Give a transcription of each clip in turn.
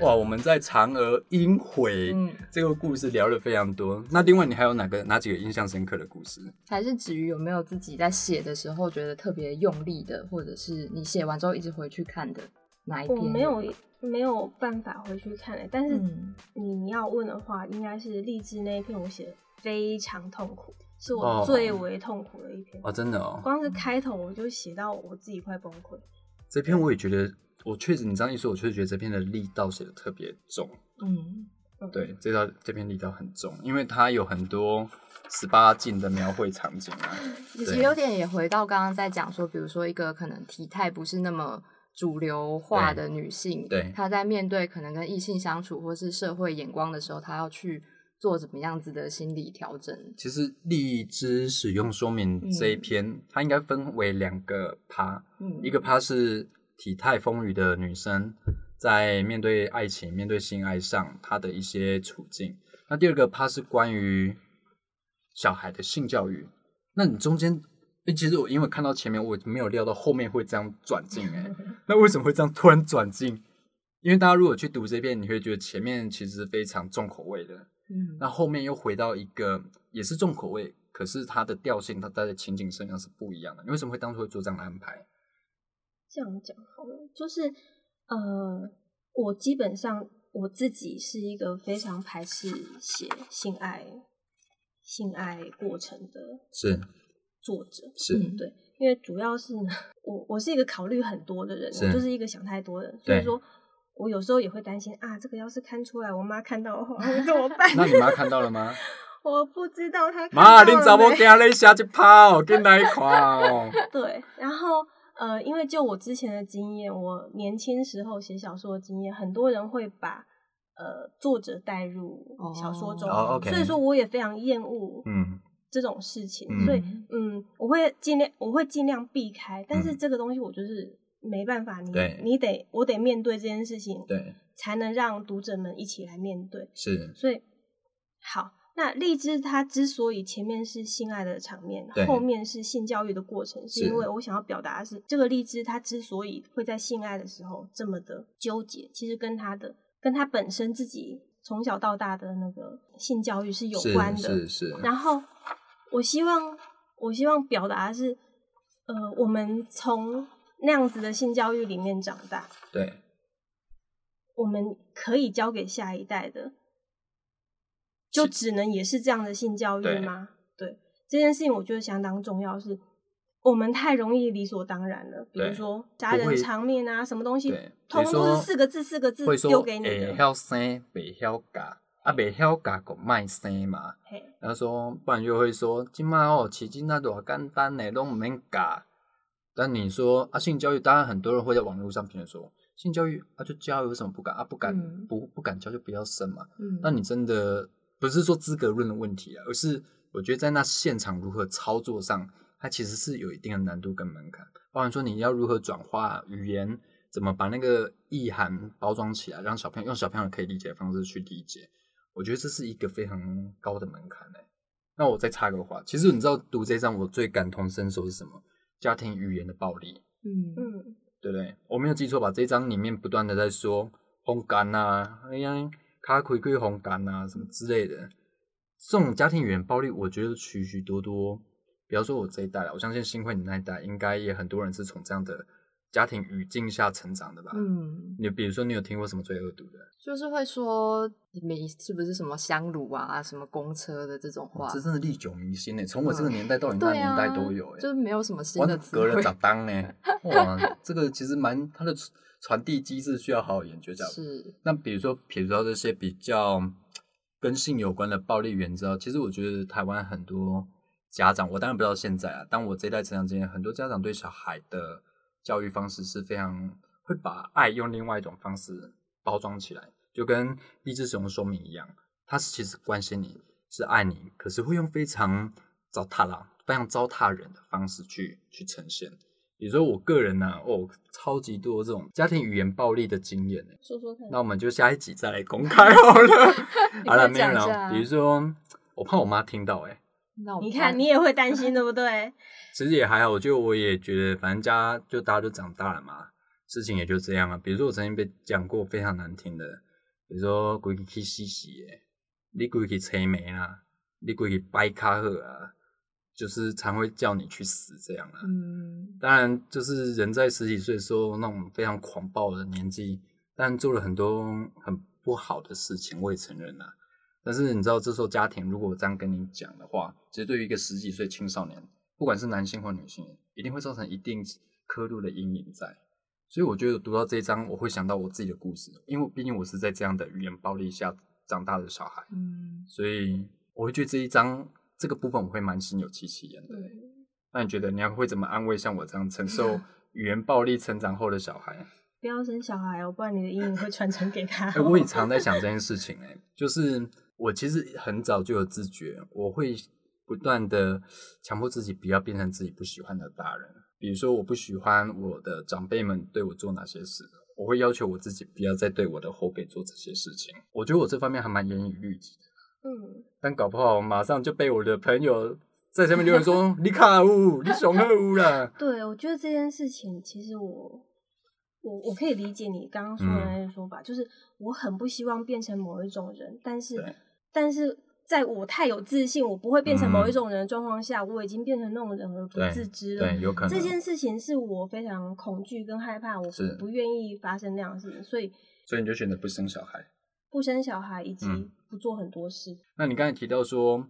哇，我们在嫦娥应悔嗯，这个故事聊了非常多。那另外你还有哪个哪几个印象深刻的故事？还是至于有没有自己在写的时候觉得特别用力的，或者是你写完之后一直回去看的哪一篇？我没有没有办法回去看、欸，但是嗯你你要问的话，应该是励志那一篇，我写的非常痛苦，是哦我最为痛苦的一篇。哦，真的哦，光是开头我就写到我自己快崩溃。这篇我也觉得，我确实你这样一说，我确实觉得这篇的力道写的特别重。嗯，对，这道这篇力道很重，因为它有很多十八禁的描绘场景啊。其对实有点也回到刚刚在讲说，比如说一个可能体态不是那么主流化的女性，对她在面对可能跟异性相处或是社会眼光的时候，她要去做怎么样子的心理调整。其实荔枝使用说明这一篇，它应该分为两个趴，嗯，一个趴是体态丰腴的女生在面对爱情、面对性爱上她的一些处境，那第二个趴是关于小孩的性教育。那你中间，诶其实我因为看到前面，我没有料到后面会这样转进，哎，那为什么会这样突然转进？因为大家如果去读这篇，你会觉得前面其实非常重口味的，嗯那后面又回到一个也是重口味，可是它的调性、它带的情景声上是不一样的。你为什么会当初会做这样的安排？这样讲好了，就是呃，我基本上我自己是一个非常排斥写性爱性爱过程的是作者，是嗯对，因为主要是呢，我我是一个考虑很多的人，我就是一个想太多的人，所以说我有时候也会担心啊，这个要是看出来我妈看到的话，会怎么办？那你妈看到了吗？我不知道她看妈，到了恁查某没囝咧写一泡，进来看哦。对，然后呃，因为就我之前的经验，我年轻时候写小说的经验，很多人会把呃作者带入小说中，所以说我也非常厌恶嗯，这种事情，嗯。所以嗯，我会尽量我会尽量避开，但是嗯。这个东西我就是没办法，你对。你得我得面对这件事情，对，才能让读者们一起来面对，是，所以好。那荔枝它之所以前面是性爱的场面，后面是性教育的过程，是是因为我想要表达的是，这个荔枝它之所以会在性爱的时候这么的纠结，其实跟他的跟他本身自己从小到大的那个性教育是有关的。是是，然后我希望我希望表达的是，呃，我们从那样子的性教育里面长大，对，我们可以教给下一代的，就只能也是这样的性教育吗？对这件事情，我觉得相当重要是。我们太容易理所当然了，比如说杀不会人偿命啊，什么东西，通通都是四个字四个字丢给你的。会晓生，袂晓嫁，啊，袂晓嫁个卖生嘛。他，说，不然就会说，今麦哦，其实那多简单呢，都唔免嫁。但你说啊，性教育，当然很多人会在网络上评论说，性教育啊就教，有什么不敢啊？不敢、嗯不不敢教就不要生嘛。嗯，那你真的不是说资格论的问题啊，而是我觉得在那现场如何操作上，它其实是有一定的难度跟门槛。包含说你要如何转化语言，怎么把那个意涵包装起来，让小朋友用小朋友可以理解的方式去理解。我觉得这是一个非常高的门槛诶、那我再插个话，其实你知道读这章我最感同身受是什么？家庭语言的暴力。嗯嗯，对不对？我没有记错吧？这一章里面不断的在说烘干啊，哎呀，他回归红干啊，什么之类的。这种家庭语言暴力，我觉得许许多多。比方说，我这一代啦，我相信新会你那一代，应该也很多人是从这样的家庭语境下成长的吧？嗯，你比如说，你有听过什么最恶毒的？就是会说你是不是什么香炉啊，什么公车的这种话，这真的历久弥新呢，从我这个年代到你 那对年代啊，都有哎。就是没有什么新的词汇。隔了咋当呢？哇，这个其实蛮它的传递机制需要好好研究一下。是，那比如说，撇除掉这些比较跟性有关的暴力原则，其实我觉得台湾很多家长，我当然不知道现在啊，当我这一代成长经验，很多家长对小孩的教育方式是非常会把爱用另外一种方式包装起来，就跟励志使用说明一样，他是其实关心你，是爱你，可是会用非常糟蹋啦、非常糟蹋人的方式去去呈现。比如说我个人呢、哦，超级多这种家庭语言暴力的经验呢。说说看。那我们就下一集再来公开好了。好了，快没有了。比如说，我怕我妈听到、欸，哎，那我你看，你也会担心，对不对？其实也还好。就我也觉得，反正家就大家都长大了嘛，事情也就这样了。比如说我曾经被讲过非常难听的，比如说规矩去洗洗诶，你鬼去吹煤啦，你鬼去掰卡赫啊，就是常会叫你去死这样啊。嗯，当然，就是人在十几岁的时候那种非常狂暴的年纪，但做了很多很不好的事情，我也承认啦。但是你知道，这时候家庭如果这样跟你讲的话，其实对于一个十几岁青少年，不管是男性或女性，一定会造成一定刻度的阴影在。所以我觉得读到这一章，我会想到我自己的故事，因为毕竟我是在这样的语言暴力下长大的小孩，嗯，所以我会觉得这一章这个部分我会蛮心有戚戚焉的。那你觉得你要会怎么安慰像我这样承受 语言暴力成长后的小孩？不要生小孩哦，不然你的阴影会传承给他、哦。哎、我也常在想这件事情、哎，就是我其实很早就有自觉，我会不断的强迫自己不要变成自己不喜欢的大人。比如说，我不喜欢我的长辈们对我做哪些事，我会要求我自己不要再对我的后辈做这些事情。我觉得我这方面还蛮严以律己的，嗯，但搞不好马上就被我的朋友在下面留言说：“你卡乌，你 熊二乌了。对，我觉得这件事情其实我我我可以理解你刚刚说的嗯那些说法，就是我很不希望变成某一种人，但是但是在我太有自信，我不会变成某一嗯种人的状况下，我已经变成那种人而不自知了。对，有可能这件事情是我非常恐惧跟害怕，我不愿意发生那样的事情，所以所以你就选择不生小孩。不生小孩以及嗯不做很多事。那你刚才提到说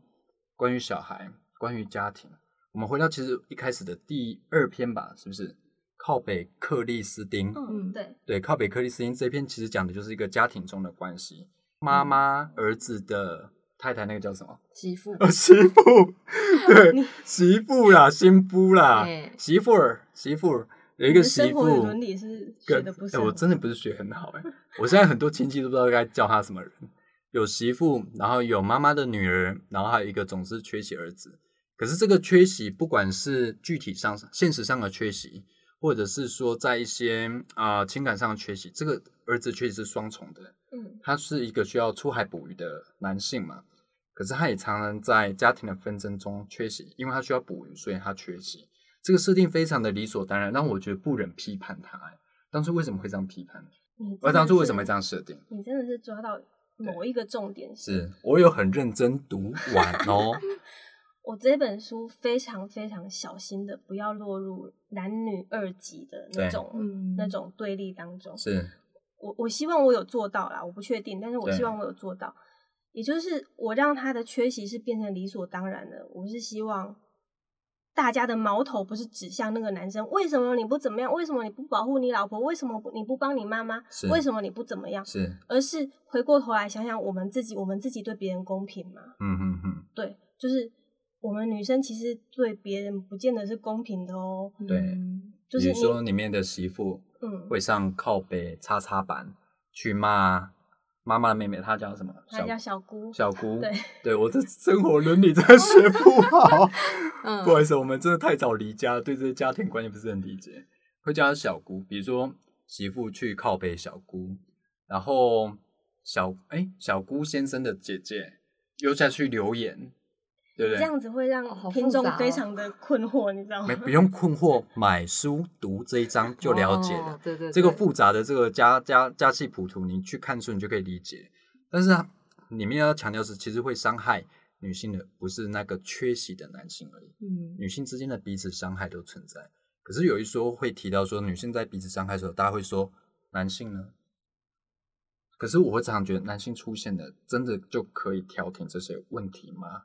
关于小孩、关于家庭，我们回到其实一开始的第二篇吧，是不是？靠北克里斯汀，嗯，嗯。对，对，靠北克里斯汀这篇其实讲的就是一个家庭中的关系，妈妈、儿子的太太，那个叫什么？媳妇，哦，媳妇，对，媳妇啦，新妇啦哎，媳妇儿，媳妇儿，有一个媳妇生活与伦理是学的不是我真的不是学很好哎、我现在很多亲戚都不知道该叫他什么人，有媳妇，然后有妈妈的女儿，然后还有一个总是缺席儿子。可是这个缺席，不管是具体上、现实上的缺席，或者是说在一些啊、呃情感上的缺席，这个儿子确实是双重的。嗯他是一个需要出海捕鱼的男性嘛，可是他也常常在家庭的纷争中缺席，因为他需要捕鱼，所以他缺席。这个设定非常的理所当然，让我觉得不忍批判他、哎当初为什么会这样批判？而你真的当初为什么会是这样设定？你真的是抓到某一个重点。是我有很认真读完哦。我这本书非常非常小心的，不要落入男女二级的那种嗯那种对立当中。是我我希望我有做到啦，我不确定，但是我希望我有做到。也就是我让他的缺席是变成理所当然的，我是希望大家的矛头不是指向那个男生，为什么你不怎么样？为什么你不保护你老婆？为什么不你不帮你妈妈是？为什么你不怎么样？是，而是回过头来想想我们自己，我们自己对别人公平吗？嗯嗯嗯，对，就是我们女生其实对别人不见得是公平的哦。对嗯就是你比如说里面的媳妇嗯，会上靠北擦擦板去骂妈妈的妹妹，她叫什么？她叫小姑，小姑。对，对，我的生活伦理真的学不好。嗯不好意思，我们真的太早离家，对这些家庭观念不是很理解。会叫她小姑，比如说媳妇去靠北小姑，然后小哎小姑先生的姐姐又下去留言，对不对？这样子会让听众非常的困惑，你知道吗没？不用困惑，买书读这一章就了解了。哦对对，这个复杂的这个家家家系谱图，你去看书你就可以理解。但是它里面要强调是，其实会伤害女性的不是那个缺席的男性而已，嗯女性之间的彼此伤害都存在。可是有一说会提到说，女性在彼此伤害的时候，大家会说男性呢？可是我会常常觉得，男性出现的真的就可以调停这些问题吗？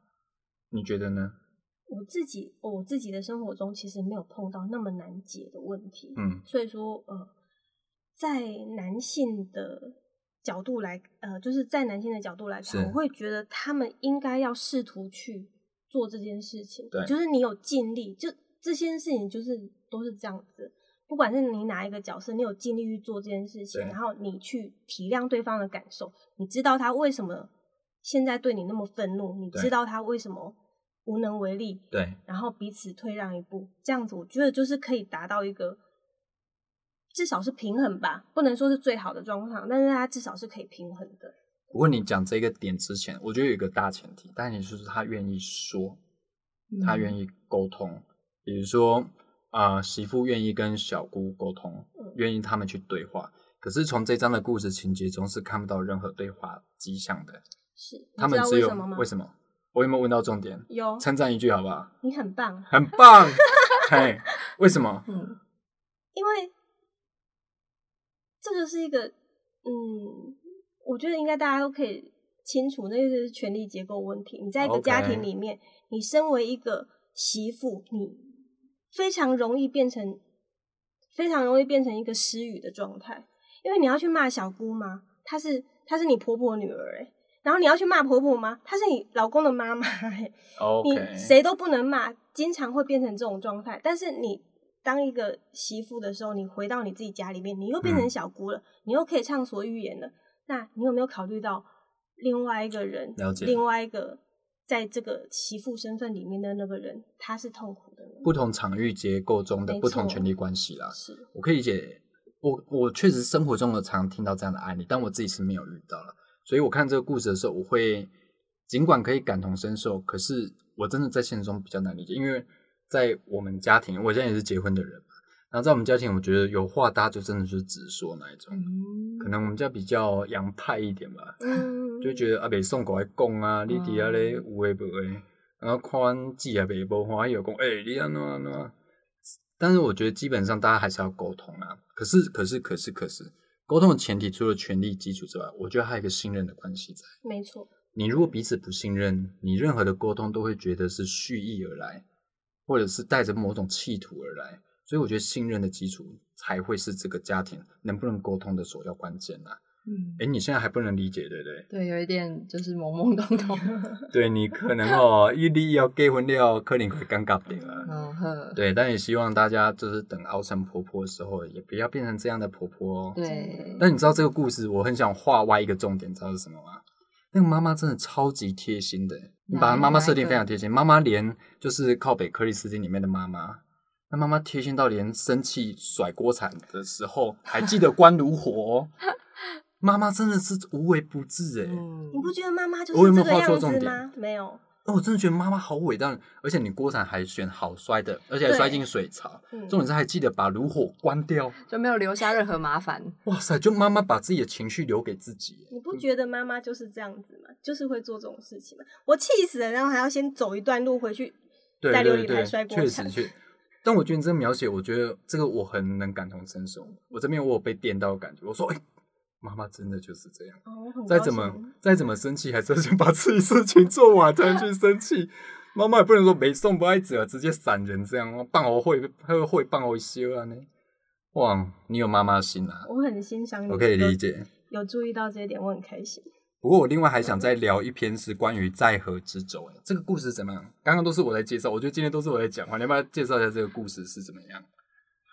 你觉得呢？我自己我自己的生活中其实没有碰到那么难解的问题，嗯，所以说呃，在男性的角度来呃，就是在男性的角度来是看，我会觉得他们应该要试图去做这件事情，对就是你有尽力，就这些事情就是都是这样子。不管是你哪一个角色，你有尽力去做这件事情，然后你去体谅对方的感受，你知道他为什么现在对你那么愤怒，你知道他为什么无能为力，对，然后彼此退让一步，这样子我觉得就是可以达到一个至少是平衡吧，不能说是最好的状况，但是他至少是可以平衡的。不过你讲这个点之前，我觉得有一个大前提，大前提就是他愿意说，他愿意意沟通。比如说，呃媳妇愿意跟小姑沟通嗯，愿意他们去对话。可是从这章的故事情节中是看不到任何对话迹象的，他们只有为什么？我有没有问到重点？有，称赞一句好不好？你很棒，很棒，嘿，为什么？嗯因为这个是一个，嗯，我觉得应该大家都可以清楚，那就是权力结构问题。你在一个家庭里面你身为一个媳妇，你非常容易变成，非常容易变成一个失语的状态，因为你要去骂小姑妈，她是她是你婆婆女儿哎、然后你要去骂婆婆吗？她是你老公的妈妈你谁都不能骂，经常会变成这种状态。但是你当一个媳妇的时候，你回到你自己家里面，你又变成嗯小姑了，你又可以畅所欲言了。那你有没有考虑到另外一个人了解，另外一个在这个媳妇身份里面的那个人，他是痛苦的？不同场域结构中的不同权利关系啦。是，我可以理解，我我确实生活中的常听到这样的案例，但我自己是没有遇到了。所以我看这个故事的时候，我会尽管可以感同身受，可是我真的在现实中比较难理解，因为在我们家庭，我现在也是结婚的人嘛，然后在我们家庭，我觉得有话大家就真的就是直说那一种，嗯可能我们家比较洋派一点吧，嗯，就觉得啊，袂送过来讲啊，你底下咧有诶无诶，然后看阮姊也袂无欢喜，就讲诶、你安怎安怎。但是我觉得基本上大家还是要沟通啊。可是可是可是可是，沟通的前提除了权力基础之外，我觉得还有一个信任的关系在。没错，你如果彼此不信任，你任何的沟通都会觉得是蓄意而来，或者是带着某种企图而来。所以我觉得信任的基础才会是这个家庭能不能沟通的首要关键啊。嗯，诶，你现在还不能理解，对不对？对，有一点就是懵懵懂懂。对你可能哦，一你要结婚了，可能会尴尬点了。嗯呵，对，但也希望大家就是等熬成婆婆的时候，也不要变成这样的婆婆哦。对，但你知道这个故事，我很想画歪一个重点，知道是什么吗？那个妈妈真的超级贴心的，你把哪妈妈设定非常贴心。妈妈连就是靠北克里斯汀里面的妈妈，那妈妈贴心到连生气甩锅铲的时候还记得关炉火哦。妈妈真的是无微不至哎、嗯你不觉得妈妈就我有没有是这个样子吗？没有，哦，我真的觉得妈妈好伟大，而且你锅铲还选好摔的，而且还摔进水槽。嗯重点是还记得把炉火关掉。就没有留下任何麻烦。哇塞，就妈妈把自己的情绪留给自己。你不觉得妈妈就是这样子吗？就是会做这种事情吗？我气死了，然后还要先走一段路回去，对在琉璃台摔锅确铲实确。但我觉得你这个描写，我觉得这个我很能感同身受。我这边我有被电到的感觉，我说，哎、妈妈真的就是这样。哦，再怎么再怎么生气，还是要先把自己事情做完才能去生气。妈妈也不能说没送不爱子啊，直接闪人这样，办我会会会办我一些啊呢。哇，你有妈妈心啊，我很欣赏你，我可以理解。有注意到这一点，我很开心。不过我另外还想再聊一篇是关于在河之洲。哎，这个故事怎么样？刚刚都是我在介绍，我觉得今天都是我在讲话。你要不要介绍一下这个故事是怎么样？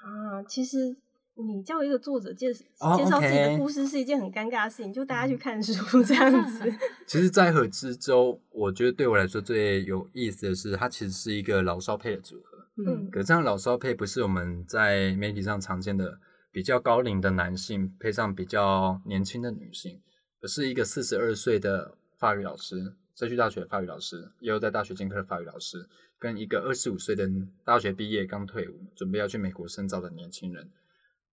啊，其实你叫一个作者介哦介绍自己的故事是一件很尴尬的事情，就大家去看书 这样子。其实在河之洲，我觉得对我来说最有意思的是，它其实是一个老少配的组合。嗯可这样老少配不是我们在媒体上常见的比较高龄的男性配上比较年轻的女性，而是一个四十二岁的法语老师，社区大学的法语老师，也有在大学兼课的法语老师，跟一个二十五岁的大学毕业刚退伍，准备要去美国深造的年轻人。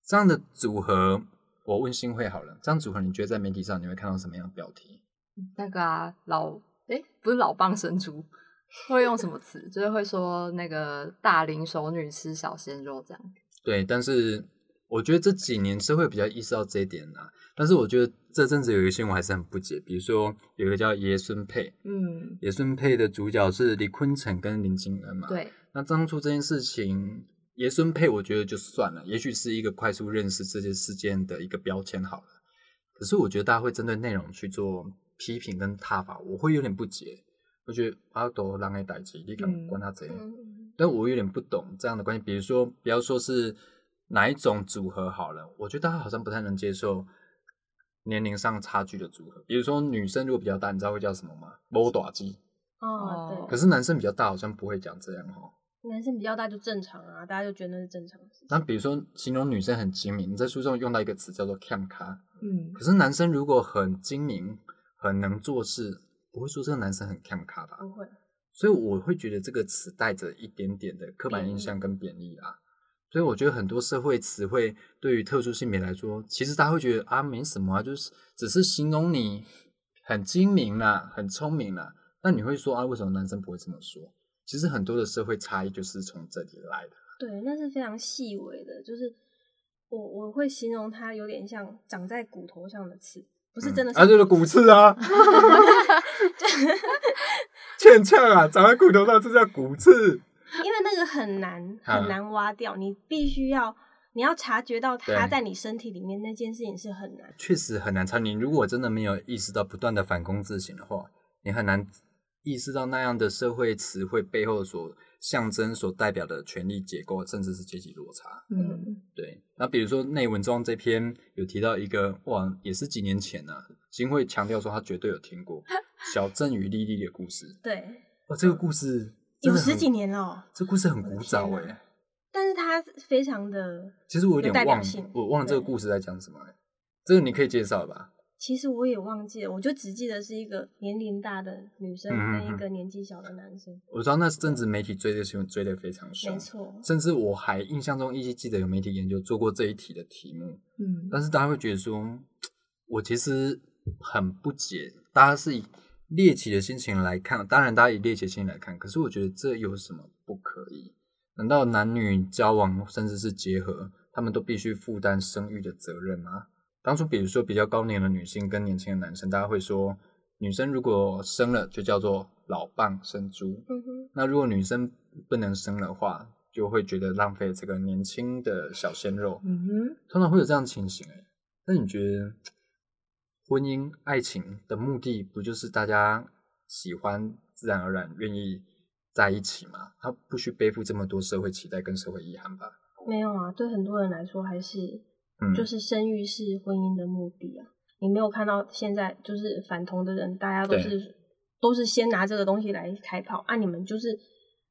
这样的组合，我问新会好了，这样组合你觉得在媒体上你会看到什么样的标题？那个啊，老诶，不是老蚌生珠，会用什么词？就是会说那个大龄熟女吃小鲜肉这样。对，但是我觉得这几年是会比较意识到这一点啊。但是我觉得这阵子有一个新闻还是很不解，比如说有一个叫爷孙配，嗯，爷孙配的主角是李坤城跟林金恩嘛。。对，那当初这件事情，爷孙配我觉得就算了，也许是一个快速认识这些事件的一个标签好了。可是我觉得大家会针对内容去做批评跟挞伐，我会有点不解。我觉得阿斗让爱代志，你敢嗯管他怎样？嗯，但我有点不懂这样的关系。比如说，不要说是哪一种组合好了，我觉得大家好像不太能接受年龄上差距的组合。比如说，女生如果比较大，你知道会叫什么吗？摸短鸡。哦，可是男生比较大，好像不会讲这样哦。对，男生比较大就正常啊，大家就觉得那是正常的事情。那比如说，形容女生很精明，你在书中用到一个词叫做 “cam 卡”。嗯，可是男生如果很精明、很能做事，不会说这个男生很 cam 卡吧？不会，所以我会觉得这个词带着一点点的刻板印象跟贬义啊。所以我觉得很多社会词汇对于特殊性别来说，其实大家会觉得啊没什么啊，就是只是形容你很精明啦，很聪明啦。那你会说啊，为什么男生不会这么说？其实很多的社会差异就是从这里来的。对，那是非常细微的，就是我我会形容它有点像长在骨头上的刺，不是真的是啊，就是骨刺啊，欠呛啊，长在骨头上，这叫骨刺。因为那个很难啊很难挖掉，你必须要你要察觉到它在你身体里面那件事情是很难。确实很难察。你如果真的没有意识到不断的反攻自省的话，你很难意识到那样的社会词汇背后所象征、所代表的权力结构，甚至是阶级落差。嗯，对，那比如说内文中这篇有提到一个，哇，也是几年前呢、啊，新会强调说他绝对有听过 小郑与丽丽的故事。对，哇，这个故事有十几，年了哦，这故事很古早哎、但是它非常的，其实我有点忘性，我忘了这个故事在讲什么、欸。这个你可以介绍吧？其实我也忘记了，我就只记得是一个年龄大的女生跟一嗯个年纪小的男生，我知道那阵子媒体追这个新闻追得非常凶没，错，甚至我还印象中依稀记得有媒体研究做过这一题的题目，嗯，但是大家会觉得说，我其实很不解，大家是以猎奇的心情来看，当然大家以猎奇的心情来看，可是我觉得这有什么不可以？难道男女交往甚至是结合，他们都必须负担生育的责任吗？当初比如说比较高年的女性跟年轻的男生，大家会说，女生如果生了就叫做老蚌生珠，嗯哼，那如果女生不能生的话，就会觉得浪费这个年轻的小鲜肉。嗯哼，通常会有这样的情形哎。那你觉得婚姻爱情的目的不就是大家喜欢，自然而然愿意在一起吗？他不需背负这么多社会期待跟社会遗憾吧？没有啊，对很多人来说还是嗯，就是生育是婚姻的目的啊。你没有看到现在就是反同的人，大家都是都是先拿这个东西来开炮啊！你们就是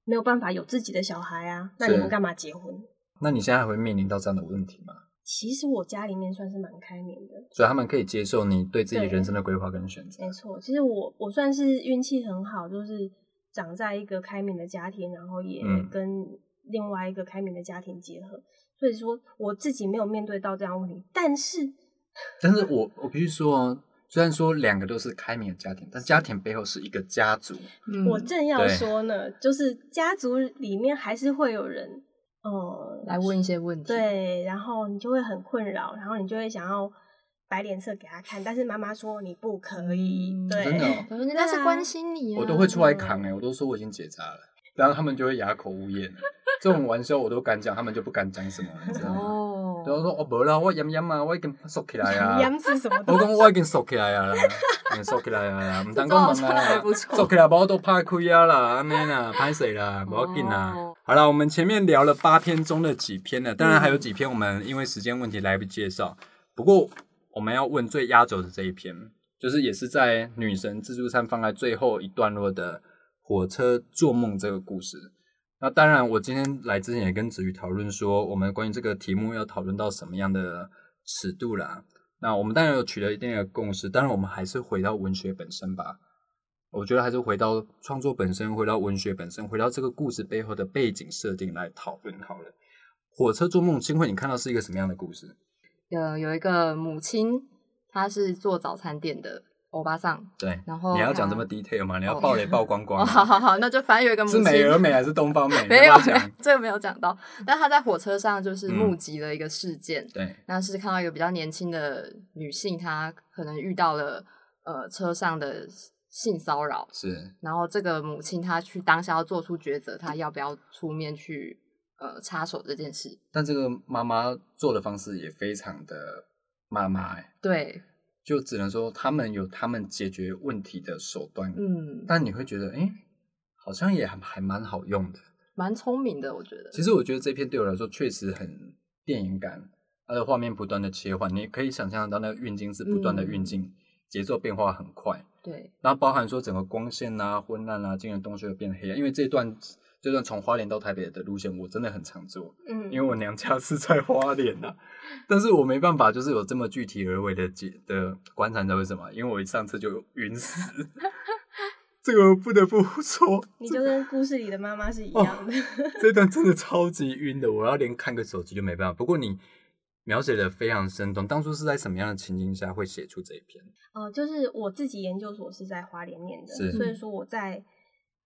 没有办法有自己的小孩啊，那你们干嘛结婚？那你现在还会面临到这样的问题吗？其实我家里面算是蛮开明的，所以他们可以接受你对自己人生的规划跟选择没。错。其实我我算是运气很好，就是长在一个开明的家庭，然后也嗯跟另外一个开明的家庭结合，所以说我自己没有面对到这样问题，但是 但是我我必须说哦，虽然说两个都是开明的家庭，但家庭背后是一个家族。嗯我正要说呢，就是家族里面还是会有人，呃，来问一些问题，，对，然后你就会很困扰，然后你就会想要摆脸色给他看，但是妈妈说你不可以，嗯对，真的哦 人家是关心你啊，我都会出来扛哎、我都说我已经结扎了，然后他们就会哑口无言了。这种玩笑我都敢讲，他们就不敢讲什么，你知道吗？哦，然后说哦，无啦，我炎炎啊，我已经熟起来啊，烟是什么我？讲我已经熟起来啊啦，嗯缩起来啊啦，唔当讲问这招好像啊还不，错缩起来无都拍开啊啦，安尼啦，歹势啦，无要紧啦哦。好了，我们前面聊了八篇中的几篇了，当然还有几篇我们因为时间问题来不及介绍。不过我们要问最压轴的这一篇，就是也是在女神自助餐放在最后一段落的火车做梦这个故事。那当然，我今天来之前也跟子瑜讨论说，我们关于这个题目要讨论到什么样的尺度啦。那我们当然有取得一定的共识，当然我们还是回到文学本身吧。我觉得还是回到创作本身，回到文学本身，回到这个故事背后的背景设定来讨论好了。火车做梦，新会你看到是一个什么样的故事？有有一个母亲，她是做早餐店的欧巴桑，对，然后你要讲这么 detail 吗？你要爆雷爆光光？好好好，那就反正有一个母是，美而美还是东方美？没有？这个没有讲到，但他在火车上就是嗯。目击了一个事件，对，那是看到一个比较年轻的女性，她可能遇到了呃车上的性骚扰，是。然后这个母亲她去当下要做出抉择，她要不要出面去呃插手这件事？但这个妈妈做的方式也非常的妈妈哎，对，就只能说他们有他们解决问题的手段，嗯，但你会觉得，哎、好像也还还蛮好用的。蛮聪明的，我觉得。其实我觉得这篇对我来说确实很电影感，它的画面不断的切换，你可以想象到那个运镜是不断的运镜，节奏变化很快，对，然后包含说整个光线啊、昏暗啊，进而东西会变黑啊。因为这段这段从花莲到台北的路线，我真的很常做，嗯，因为我娘家是在花莲呐、但是我没办法，就是有这么具体而为的解的观察，你知道为什么？因为我一上车就晕死。这个不得不说，你就跟故事里的妈妈是一样的。这段真的超级晕的，我要连看个手机就没办法。不过你描写的非常生动，当初是在什么样的情境下会写出这一篇？哦、就是我自己研究所是在花莲念的，所以说我在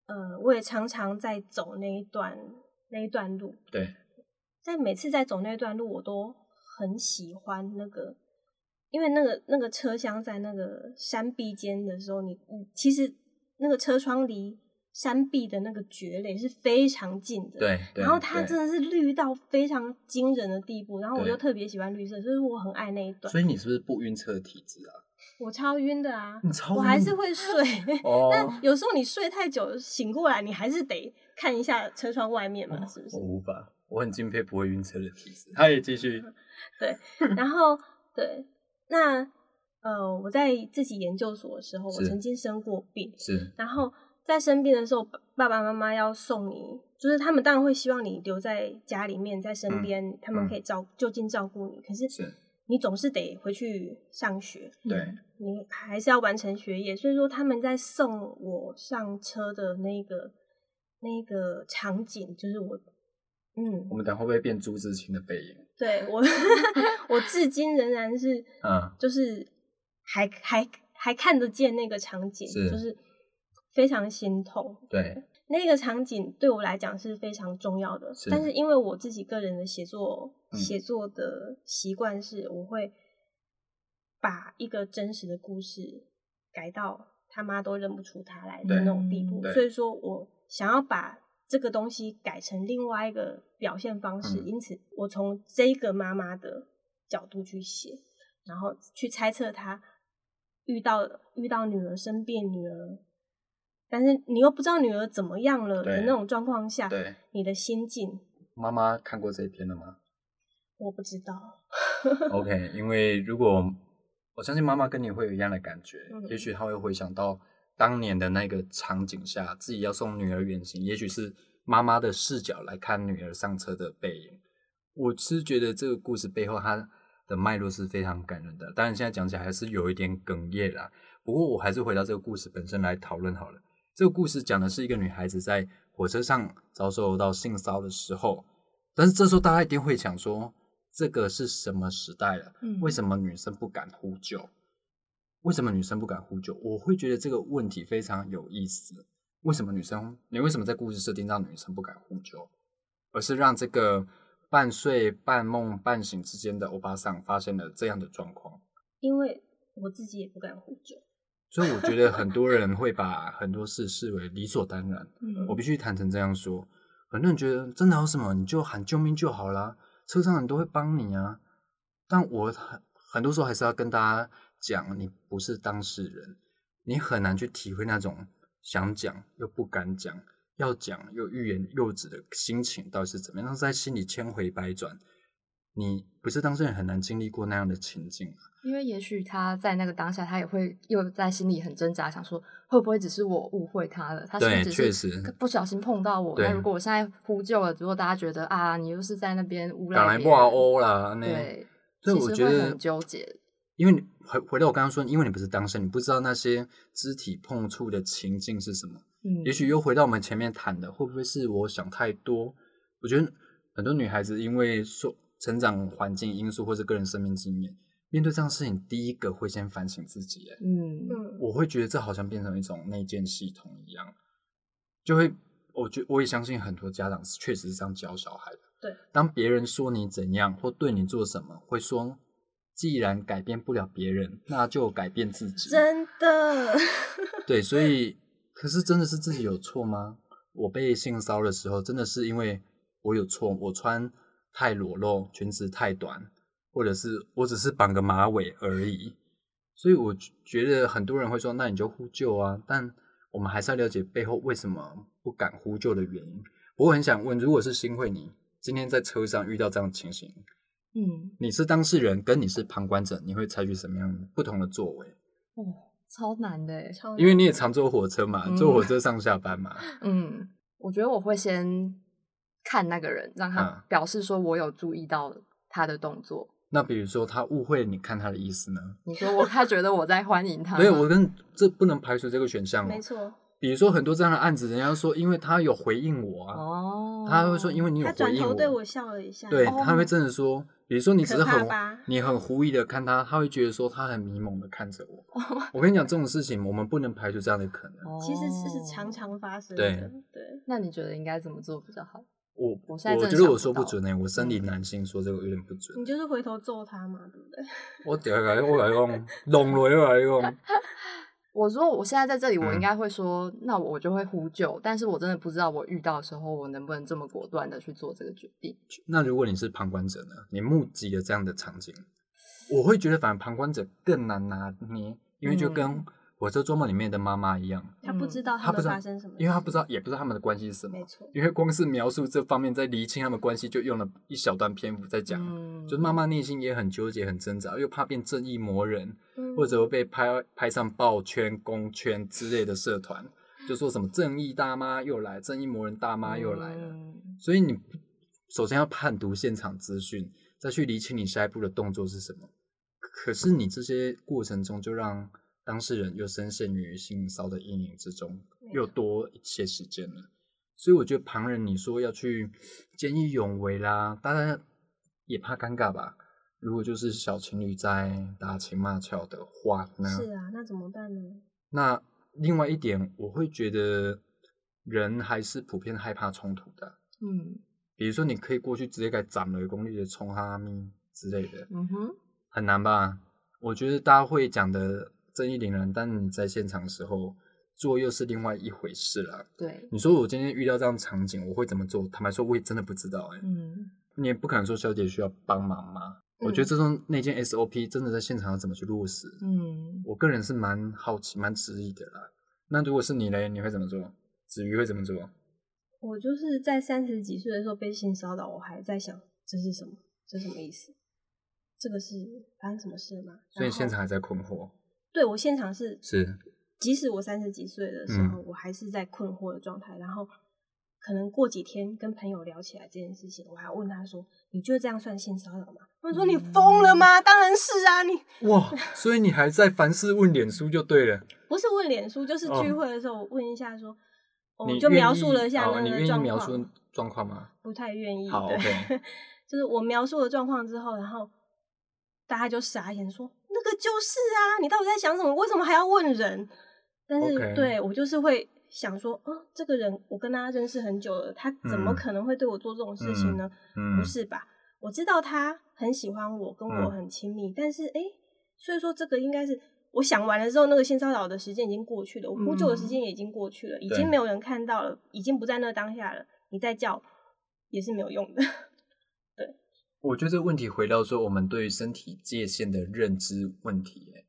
呃，我也常常在走那一段那一段路，对，在每次在走那段路，我都很喜欢那个，因为那个那个车厢在那个山壁间的时候，你你其实那个车窗离山壁的那个蕨类是非常近的，。对，对然后它真的是绿到非常惊人的地步，然后我对又特别喜欢绿色，所以我很爱那一段。所以你是不是不晕车的体质啊？我超晕的啊你，超我还是会睡。哦，但有时候你睡太久，醒过来你还是得看一下车窗外面嘛，是不是我？无法，我很敬佩不会晕车的体质。他也继续，对，然后对，那呃，我在自己研究所的时候，我曾经生过病，是然后在生病的时候，爸爸爸妈妈要送你，就是他们当然会希望你留在家里面，在身嗯边，他们嗯可以照就近照顾你，可是是，你总是得回去上学，对，你还是要完成学业，所以说他们在送我上车的那个那个场景，就是我，嗯我，们等会不会变朱自清的背影？对我，我至今仍然是，嗯，就是还还还看得见那个场景，是就是非常心痛。对，那个场景对我来讲是非常重要的，是但是因为我自己个人的写作嗯写作的习惯是，我会把一个真实的故事改到他妈都认不出他来的那种地步，所以说我想要把这个东西改成另外一个表现方式，嗯。因此我从这个妈妈的角度去写，然后去猜测她遇到遇到女儿生病，女儿，但是你又不知道女儿怎么样了的那种状况下，对，你的心境。妈妈看过这一篇了吗我不知道。？OK，因为如果我相信妈妈跟你会有一样的感觉，嗯也许她会回想到当年的那个场景下，自己要送女儿远行，也许是妈妈的视角来看女儿上车的背影。我是觉得这个故事背后它的脉络是非常感人的，当然现在讲起来还是有一点哽咽啦。不过我还是回到这个故事本身来讨论好了。这个故事讲的是一个女孩子在火车上遭受到性骚的时候，但是这时候大家一定会想说，这个是什么时代了？嗯为什么女生不敢呼救？为什么女生不敢呼救？我会觉得这个问题非常有意思。为什么女生？你为什么在故事设定让女生不敢呼救，而是让这个半睡半梦半醒之间的欧巴桑发现了这样的状况？因为我自己也不敢呼救。所以我觉得很多人会把很多事视为理所当然。嗯我必须坦诚这样说，很多人觉得真的有什么你就喊救命就好啦，车上人都会帮你啊。但我很很多时候还是要跟大家讲，你不是当事人，你很难去体会那种想讲又不敢讲，要讲又欲言又止的心情到底是怎么样，那是在心里千回百转。你不是当事人，很难经历过那样的情境啊。因为也许他在那个当下，他也会又在心里很挣扎，想说会不会只是我误会他了？他是不是只确实是不小心碰到我？那如果我现在呼救了，如果大家觉得啊，你又是在那边诬赶来赖别人，挂欧啦，那对，所以我觉得很纠结。因为你回回到我刚刚说，因为你不是当事人，你不知道那些肢体碰触的情境是什么。嗯，也许又回到我们前面谈的，会不会是我想太多？我觉得很多女孩子因为受成长环境因素或是个人生命经验，面对这样事情，第一个会先反省自己。哎，嗯嗯，我会觉得这好像变成一种内建系统一样，就会，我觉我也相信很多家长是确实是这样教小孩的。对，当别人说你怎样或对你做什么，会说，既然改变不了别人，那就改变自己。真的，对，所以 可是真的是自己有错吗？我被性骚扰的时候，真的是因为我有错，我穿太裸露，裙子太短，或者是我只是绑个马尾而已。所以我觉得很多人会说，那你就呼救啊。但我们还是要了解背后为什么不敢呼救的原因。我很想问，如果是新会你今天在车上遇到这样的情形，嗯，你是当事人，跟你是旁观者，你会采取什么样不同的作为？哦，超难的欸。超因为你也常坐火车嘛，嗯坐火车上下班嘛。嗯，我觉得我会先看那个人，让嗯他表示说我有注意到他的动作。那比如说他误会你看他的意思呢？你说我他觉得我在欢迎他，对，我跟这不能排除这个选项哦。没错，比如说很多这样的案子，人家说因为他有回应我啊，哦，他会说因为你有他回应转头对我笑了一下，对，哦他会真的说，比如说你只是很你很狐疑的看他，他会觉得说他很迷蒙的看着我。我跟你讲，这种事情我们不能排除这样的可能。哦其实这是常。常发生对的。对，那你觉得应该怎么做比较好？我我觉得我说不准呢、我生理嗯男性说这个有点不准。你就是回头揍他嘛，对不对？我等下我来用，弄了又来用，我说我现在在这里，我嗯应该会说，那我就会呼救，但是我真的不知道我遇到的时候，我能不能这么果断的去做这个决定。那如果你是旁观者呢？你目击了这样的场景，我会觉得反而旁观者更难拿捏，因为就跟嗯《火车周末》里面的妈妈一样，她不知道他们他不知道发生什么，因为她不知道，也不知道他们的关系是什么没。错，因为光是描述这方面，在厘清他们关系，就用了一小段篇幅在讲。嗯就是妈妈内心也很纠结、很挣扎，又怕变正义魔人，嗯或者会被拍拍上抱圈、公圈之类的社团，就说什么正义大妈又来，正义魔人大妈又来了。嗯所以你首先要判读现场资讯，再去厘清你下一步的动作是什么。可是你这些过程中，就让当事人又深陷于性骚的阴影之中，又多一些时间了。所以我觉得旁人你说要去见义勇为啦，大家也怕尴尬吧？如果就是小情侣在打情骂俏的话呢？是啊，那怎么办呢？那另外一点，我会觉得人还是普遍害怕冲突的。嗯比如说，你可以过去直接给斩了功力的冲哈咪之类的，嗯哼，很难吧？我觉得大家会讲的正义凛然，但你在现场的时候做又是另外一回事啦。对，你说我今天遇到这样的场景，我会怎么做？坦白说，我也真的不知道哎、嗯你也不可能说小姐需要帮忙嘛。我觉得这种那件 SOP 真的在现场要怎么去落实？嗯，我个人是蛮好奇、蛮质疑的啦。那如果是你嘞，你会怎么做？子瑜会怎么做？我就是在三十几岁的时候被性骚扰，我还在想这是什么，这是什么意思？这个是发生什么事了吗？所以现场还在困惑。对我现场是是，即使我三十几岁的时候，嗯我还是在困惑的状态。然后可能过几天跟朋友聊起来这件事情，我还问他说：“你觉得这样算性骚扰吗？”他说：“你疯了吗？当然是啊，你哇，所以你还在凡事问脸书就对了。不是问脸书，就是哦聚会的时候我问一下说，我你就描述了一下那哦你愿意个状况，描述状况吗？不太愿意。好对 OK 就是我描述了状况之后，然后大家就傻眼说：“那个就是啊，你到底在想什么？为什么还要问人？”但是对我就是会想说，哦，这个人我跟他认识很久了，他怎么嗯可能会对我做这种事情呢？嗯，不是吧？我知道他很喜欢我，跟我嗯很亲密，但是诶，所以说这个应该是我想完了之后，那个性骚扰的时间已经过去了，我呼救的时间也已经过去了，已经没有人看到了，已经不在那当下了，你再叫也是没有用的。我觉得这个问题回到说，我们对于身体界限的认知问题，哎，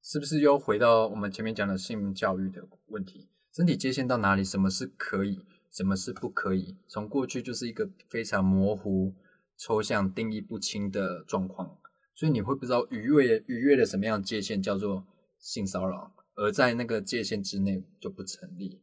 是不是又回到我们前面讲的性教育的问题？身体界限到哪里？什么是可以，什么是不可以？从过去就是一个非常模糊、抽象、定义不清的状况，所以你会不知道逾越逾越了什么样的界限叫做性骚扰，而在那个界限之内就不成立。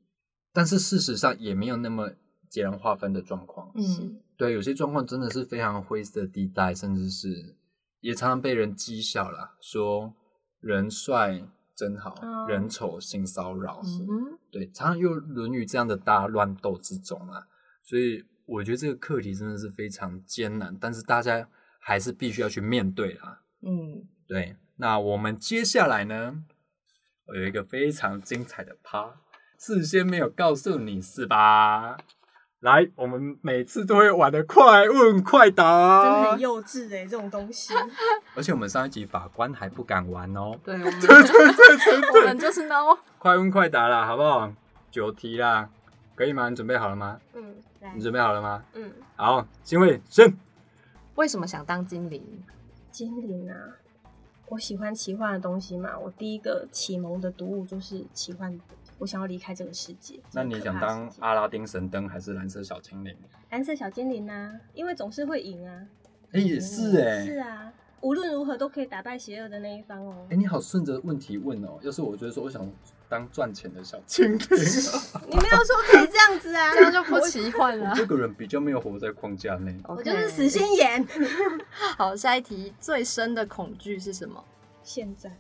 但是事实上也没有那么截然划分的状况。嗯对，有些状况真的是非常灰色地带，甚至是也常常被人讥笑啦，说人帅真好，哦人丑性骚扰。嗯，对，常常又沦于这样的大乱斗之中啊。所以我觉得这个课题真的是非常艰难，但是大家还是必须要去面对啦。嗯，对，那我们接下来呢，我有一个非常精彩的趴，事先没有告诉你是吧？来，我们每次都会玩的快问快答，真的很幼稚哎、这种东西。而且我们上一集法官还不敢玩哦，对，我们 对对对我们就是 no。快问快答啦，好不好？九题啦，可以吗？你准备好了吗？嗯，来你，准备好了吗？嗯，好，新位先。为什么想当精灵？精灵啊，我喜欢奇幻的东西嘛。我第一个启蒙的读物就是奇幻，我想要离开这个世界。那你想当阿拉丁神灯还是蓝色小精灵？蓝色小精灵啊？因为总是会赢啊。哎、也是哎、是啊，无论如何都可以打败邪恶的那一方哦哎、。你好顺着问题问哦。要是我觉得说我想当赚钱的小精灵，你没有说可以这样子啊，这样就不奇幻了。这个人比较没有活在框架内。我就是死心眼。好，下一题，最深的恐惧是什么？现在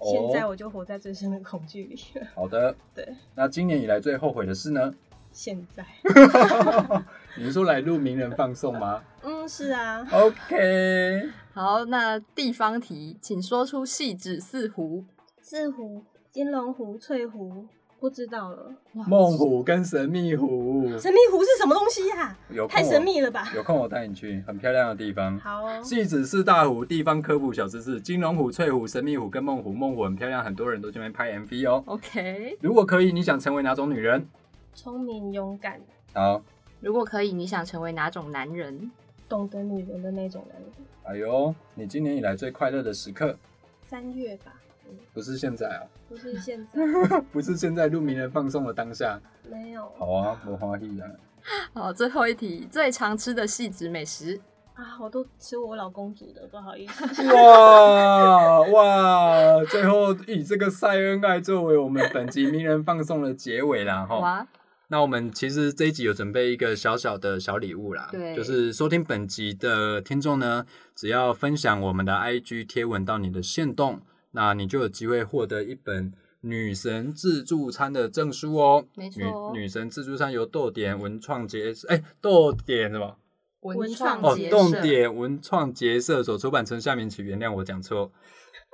现在我就活在最深的恐惧里。好的，对，那今年以来最后悔的事呢？现在，你是说来录名人放送吗 嗯，是啊，？OK，好，那地方题，请说出细指四湖。四湖、金龙湖、翠湖，不知道了。梦虎跟神秘湖，神秘湖是什么东西呀、太有太神秘了吧？有空我带你去，很漂亮的地方。好哦，戏子四大湖地方科普小知识：金龙湖、翠湖、神秘湖跟梦湖。梦湖很漂亮，很多人都这边拍 MV 哦。OK，如果可以，你想成为哪种女人？聪明勇敢，好，如果可以，你想成为哪种男人？懂得女人的那种男人。哎呦，你今年以来最快乐的时刻，三月吧，嗯，不是现在啊，不是现在，不是现在录名人放送的当下。没有好啊，我欢喜啊。好，最后一题，最常吃的细致美食。啊，我都吃我老公煮的，不好意思。哇哇！最后以这个晒恩爱作为我们本集名人放送的结尾啦，哈。哇，那我们其实这一集有准备一个小小的小礼物啦，对就是收听本集的听众呢，只要分享我们的 IG 贴文到你的线动，那你就有机会获得一本女神自助餐的证书哦。没错女女神自助餐由豆点文创结，哎，豆点什么？文创哦，结动社点文创结社所出版成下面，请原谅我讲错，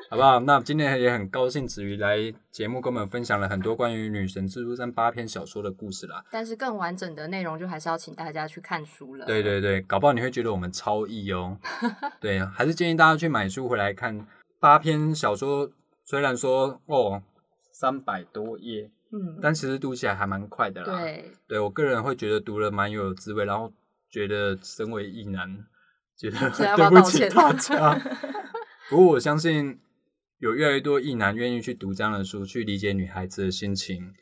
好不好？那今天也很高兴子瑜来节目跟我们分享了很多关于女神自助餐八篇小说的故事啦。但是更完整的内容，就还是要请大家去看书了。对对对，搞不好你会觉得我们超意哦。对，还是建议大家去买书回来看八篇小说。虽然说哦三百多页，嗯，但其实读起来还蛮快的啦。对，对我个人会觉得读了蛮有滋味，然后觉得身为异男，觉得 对不起大家。不过我相信有越来越多异男愿意去读这样的书，去理解女孩子的心情，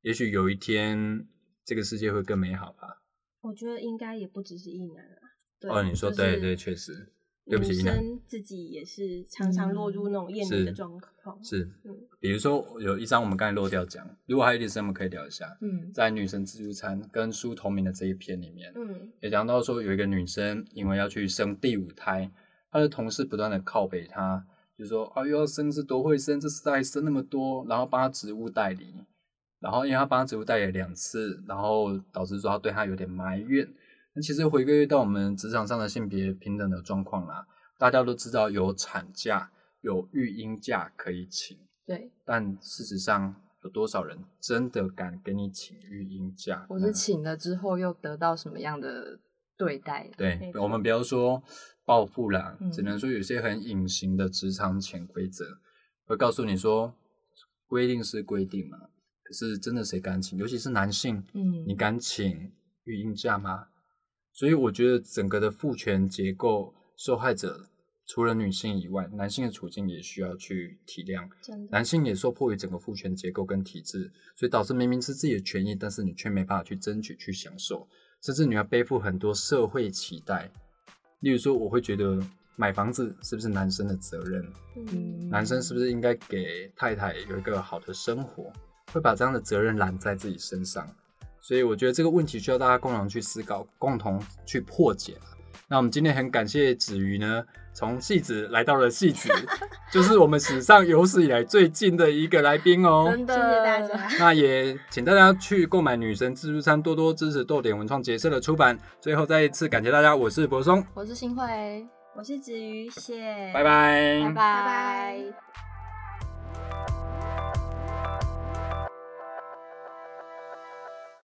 也许有一天这个世界会更美好吧。我觉得应该也不只是一男啊。对哦，你说就是对对，确实，对不起，女生自己也是常常落入那种厌女的是状况。是嗯，比如说有一张我们刚才漏掉讲，如果还有点时间，我们可以聊一下，嗯，在女神自助餐跟书同名的这一篇里面，嗯也讲到说有一个女生因为要去生第五胎，她的同事不断的靠北她，就说啊又要生是多会生，这次还生那么多，然后帮她职务代理，然后因为她帮她职务代理了两次，然后导致说她对她有点埋怨。那其实回归到我们职场上的性别平等的状况啦，大家都知道有产假、有育婴假可以请，对，但事实上有多少人真的敢给你请育婴假？我是请了之后又得到什么样的对待？对我们不要说报复啦，嗯只能说有些很隐形的职场潜规则，会告诉你说规定是规定嘛，可是真的谁敢请？尤其是男性，嗯，你敢请育婴假吗？所以我觉得整个的父权结构，受害者除了女性以外，男性的处境也需要去体谅。男性也受迫于整个父权结构跟体制，所以导致明明是自己的权益，但是你却没办法去争取、去享受，甚至你要背负很多社会期待。例如说，我会觉得买房子是不是男生的责任？嗯，男生是不是应该给太太有一个好的生活？会把这样的责任揽在自己身上。所以我觉得这个问题需要大家共同去思考，共同去破解了。那我们今天很感谢子瑜呢，从戏子来到了戏子，就是我们史上有史以来最近的一个来宾哦。真的，谢谢大家。那也请大家去购买女神自助餐，多多支持豆点文创结社的出版。最后再一次感谢大家，我是柏松，我是新慧，我是子瑜，谢谢，拜拜，拜拜拜